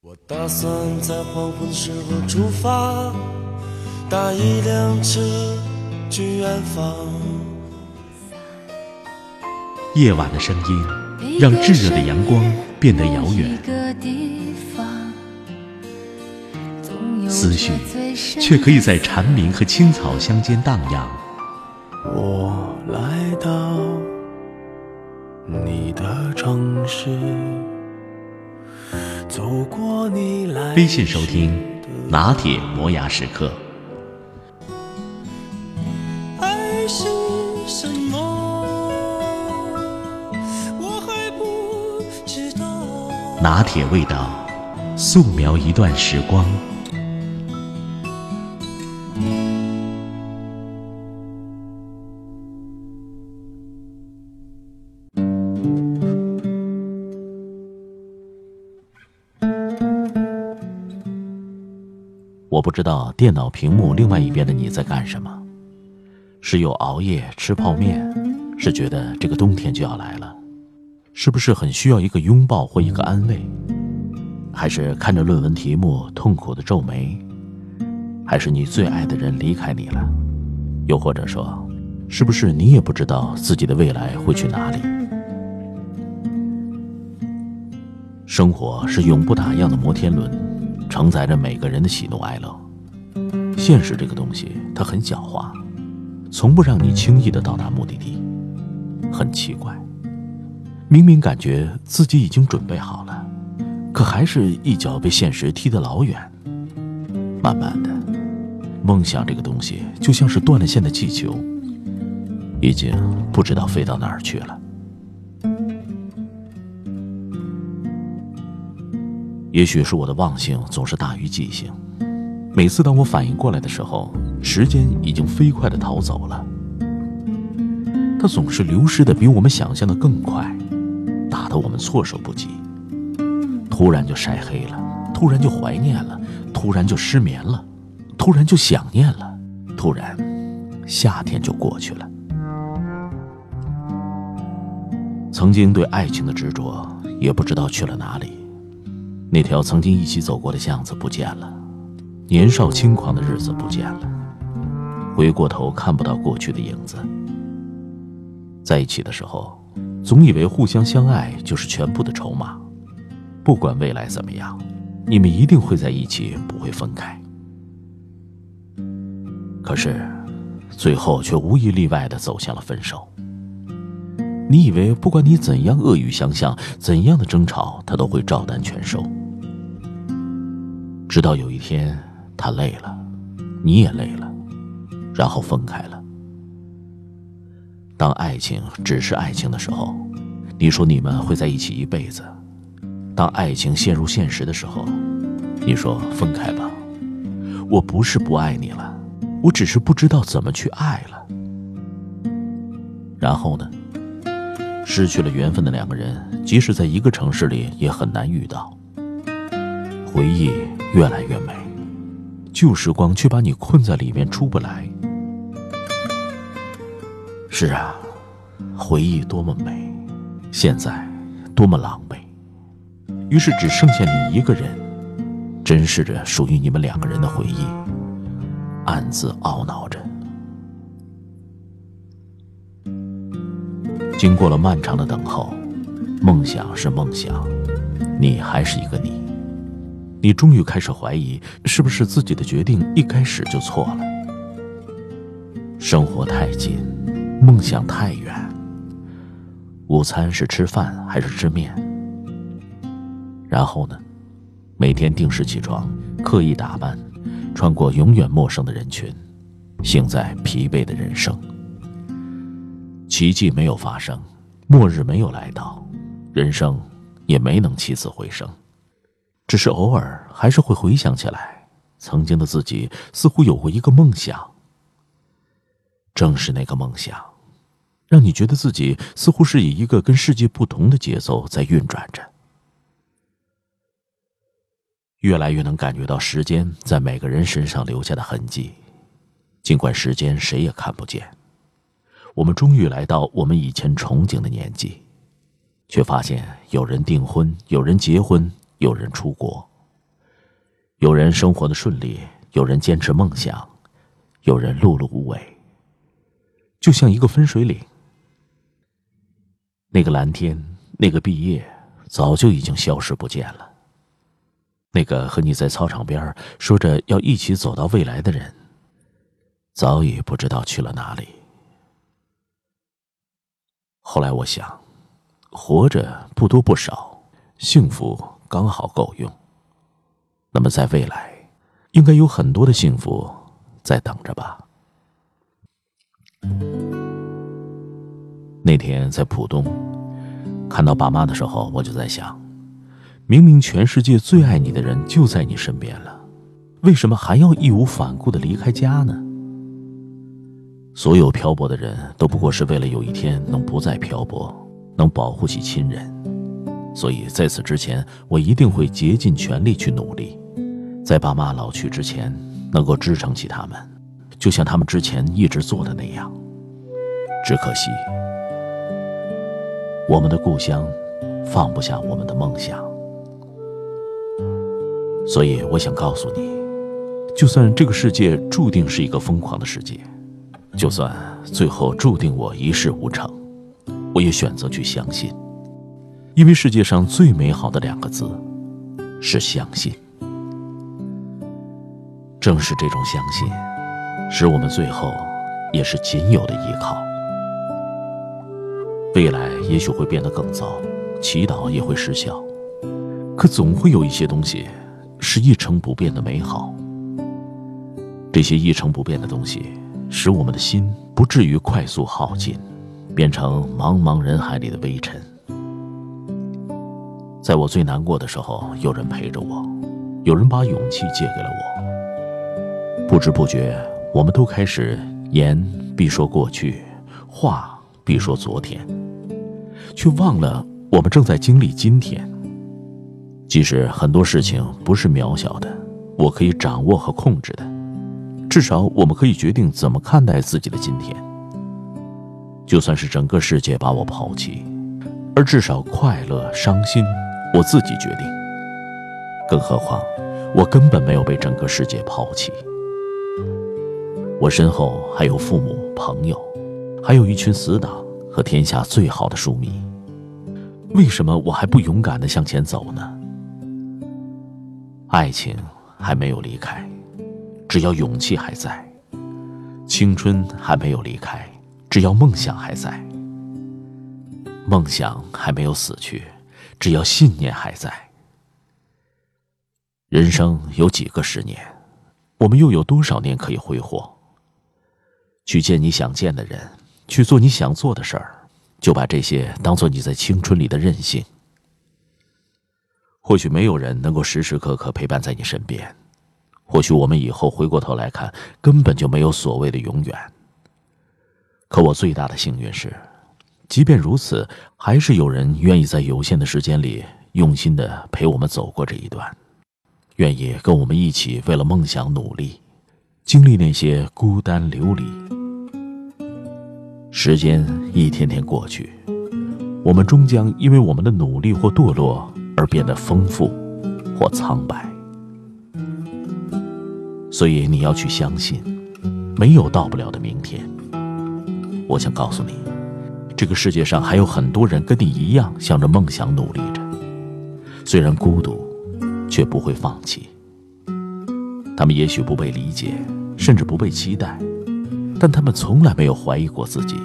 我打算在黄昏时候出发，搭一辆车去远方。夜晚的声音让炙热的阳光变得遥远，思绪却可以在蝉鸣和青草乡间荡漾。我来到你的城市。走过你来微信收听拿铁磨牙时刻。爱是什么？我还不知道。拿铁味道，素描一段时光。我不知道电脑屏幕另外一边的你在干什么，是又熬夜吃泡面，是觉得这个冬天就要来了，是不是很需要一个拥抱或一个安慰，还是看着论文题目痛苦的皱眉，还是你最爱的人离开你了，又或者说，是不是你也不知道自己的未来会去哪里？生活是永不打烊的摩天轮。承载着每个人的喜怒哀乐。现实这个东西，它很狡猾，从不让你轻易的到达目的地。很奇怪，明明感觉自己已经准备好了，可还是一脚被现实踢得老远。慢慢的，梦想这个东西就像是断了线的气球，已经不知道飞到哪儿去了。也许是我的忘性总是大于记性，每次当我反应过来的时候，时间已经飞快的逃走了。它总是流失的比我们想象的更快，打得我们措手不及。突然就晒黑了，突然就怀念了，突然就失眠了，突然就想念了，突然，夏天就过去了。曾经对爱情的执着，也不知道去了哪里。那条曾经一起走过的巷子不见了，年少轻狂的日子不见了，回过头看不到过去的影子。在一起的时候，总以为互相相爱就是全部的筹码，不管未来怎么样，你们一定会在一起，不会分开。可是，最后却无一例外的走向了分手。你以为不管你怎样恶语相向，怎样的争吵，他都会照单全收。直到有一天，他累了，你也累了，然后分开了。当爱情只是爱情的时候，你说你们会在一起一辈子；当爱情陷入现实的时候，你说分开吧。我不是不爱你了，我只是不知道怎么去爱了。然后呢？失去了缘分的两个人，即使在一个城市里，也很难遇到。回忆越来越美，旧时光却把你困在里面出不来。是啊，回忆多么美，现在多么狼狈。于是只剩下你一个人，珍视着属于你们两个人的回忆，暗自懊恼着。经过了漫长的等候，梦想是梦想，你还是一个你。你终于开始怀疑，是不是自己的决定一开始就错了？生活太近，梦想太远。午餐是吃饭还是吃面？然后呢？每天定时起床，刻意打扮，穿过永远陌生的人群，行在疲惫的人生。奇迹没有发生，末日没有来到，人生也没能起死回生，只是偶尔还是会回想起来，曾经的自己似乎有过一个梦想。正是那个梦想，让你觉得自己似乎是以一个跟世界不同的节奏在运转着，越来越能感觉到时间在每个人身上留下的痕迹，尽管时间谁也看不见。我们终于来到我们以前憧憬的年纪，却发现有人订婚，有人结婚，有人出国，有人生活的顺利，有人坚持梦想，有人碌碌无为。就像一个分水岭，那个蓝天，那个毕业，早就已经消失不见了。那个和你在操场边说着要一起走到未来的人，早已不知道去了哪里。后来我想，活着不多不少，幸福刚好够用。那么在未来，应该有很多的幸福在等着吧。那天在浦东看到爸妈的时候，我就在想，明明全世界最爱你的人就在你身边了，为什么还要义无反顾的离开家呢？所有漂泊的人都不过是为了有一天能不再漂泊，能保护起亲人。所以在此之前，我一定会竭尽全力去努力，在爸妈老去之前，能够支撑起他们。就像他们之前一直做的那样，只可惜，我们的故乡放不下我们的梦想。所以，我想告诉你，就算这个世界注定是一个疯狂的世界，就算最后注定我一事无成，我也选择去相信，因为世界上最美好的两个字是相信。正是这种相信。使我们最后，也是仅有的依靠。未来也许会变得更糟，祈祷也会失效，可总会有一些东西是一成不变的美好。这些一成不变的东西，使我们的心不至于快速耗尽，变成茫茫人海里的微尘。在我最难过的时候，有人陪着我，有人把勇气借给了我。不知不觉。我们都开始言必说过去，话必说昨天，却忘了我们正在经历今天。即使很多事情不是渺小的，我可以掌握和控制的，至少我们可以决定怎么看待自己的今天。就算是整个世界把我抛弃，而至少快乐、伤心，我自己决定。更何况，我根本没有被整个世界抛弃。我身后还有父母、朋友，还有一群死党和天下最好的书迷。为什么我还不勇敢地向前走呢？爱情还没有离开，只要勇气还在；青春还没有离开，只要梦想还在；梦想还没有死去，只要信念还在。人生有几个十年？我们又有多少年可以挥霍？去见你想见的人，去做你想做的事儿，就把这些当做你在青春里的任性。或许没有人能够时时刻刻陪伴在你身边，或许我们以后回过头来看，根本就没有所谓的永远。可我最大的幸运是，即便如此，还是有人愿意在有限的时间里用心的陪我们走过这一段，愿意跟我们一起为了梦想努力，经历那些孤单流离。时间一天天过去，我们终将因为我们的努力或堕落而变得丰富，或苍白。所以你要去相信，没有到不了的明天。我想告诉你，这个世界上还有很多人跟你一样向着梦想努力着，虽然孤独，却不会放弃。他们也许不被理解，甚至不被期待。但他们从来没有怀疑过自己。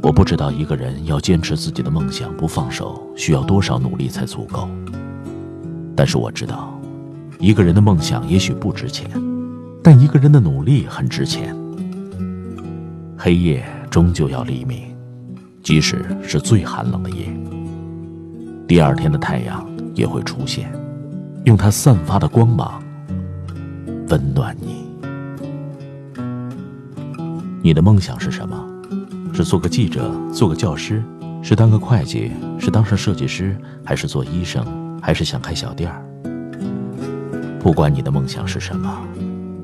我不知道一个人要坚持自己的梦想不放手，需要多少努力才足够。但是我知道，一个人的梦想也许不值钱，但一个人的努力很值钱。黑夜终究要黎明，即使是最寒冷的夜，第二天的太阳也会出现，用它散发的光芒温暖你。你的梦想是什么？是做个记者，做个教师，是当个会计，是当上设计师，还是做医生，还是想开小店儿？不管你的梦想是什么，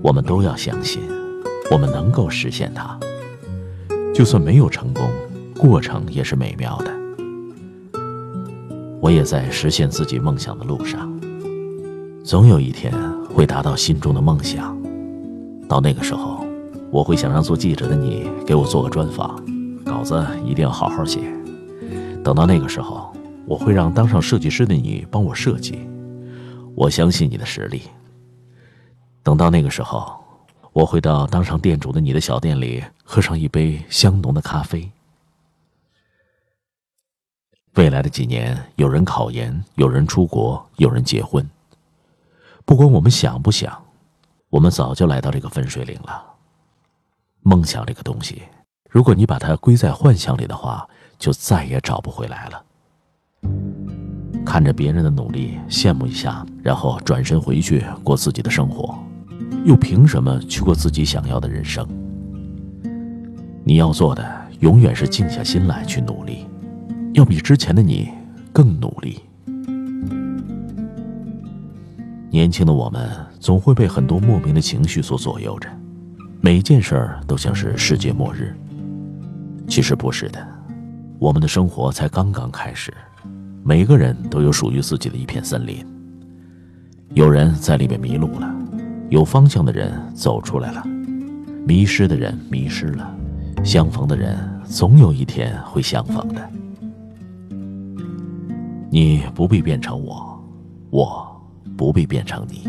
我们都要相信，我们能够实现它。就算没有成功，过程也是美妙的。我也在实现自己梦想的路上，总有一天会达到心中的梦想。到那个时候，我会想让做记者的你给我做个专访，稿子一定要好好写。等到那个时候，我会让当上设计师的你帮我设计。我相信你的实力。等到那个时候，我会到当上店主的你的小店里喝上一杯香浓的咖啡。未来的几年，有人考研，有人出国，有人结婚。不管我们想不想，我们早就来到这个分水岭了。梦想这个东西，如果你把它归在幻想里的话，就再也找不回来了。看着别人的努力，羡慕一下，然后转身回去过自己的生活，又凭什么去过自己想要的人生？你要做的，永远是静下心来去努力。要比之前的你更努力。年轻的我们总会被很多莫名的情绪所左右着，每件事儿都像是世界末日。其实不是的，我们的生活才刚刚开始。每个人都有属于自己的一片森林。有人在里面迷路了，有方向的人走出来了，迷失的人迷失了，相逢的人总有一天会相逢的。你不必变成我，我不必变成你。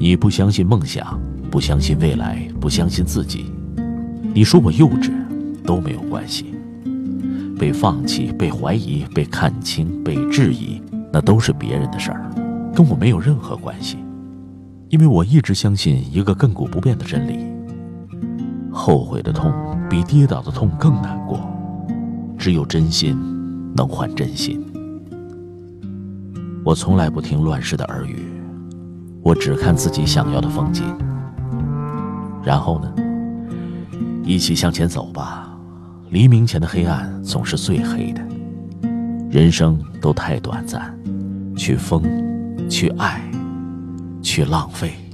你不相信梦想，不相信未来，不相信自己。你说我幼稚，都没有关系。被放弃、被怀疑、被看清、被质疑，那都是别人的事儿，跟我没有任何关系。因为我一直相信一个亘古不变的真理：后悔的痛比跌倒的痛更难过。只有真心能换真心。我从来不听乱世的耳语，我只看自己想要的风景。然后呢，一起向前走吧。黎明前的黑暗总是最黑的。人生都太短暂，去疯，去爱，去浪费。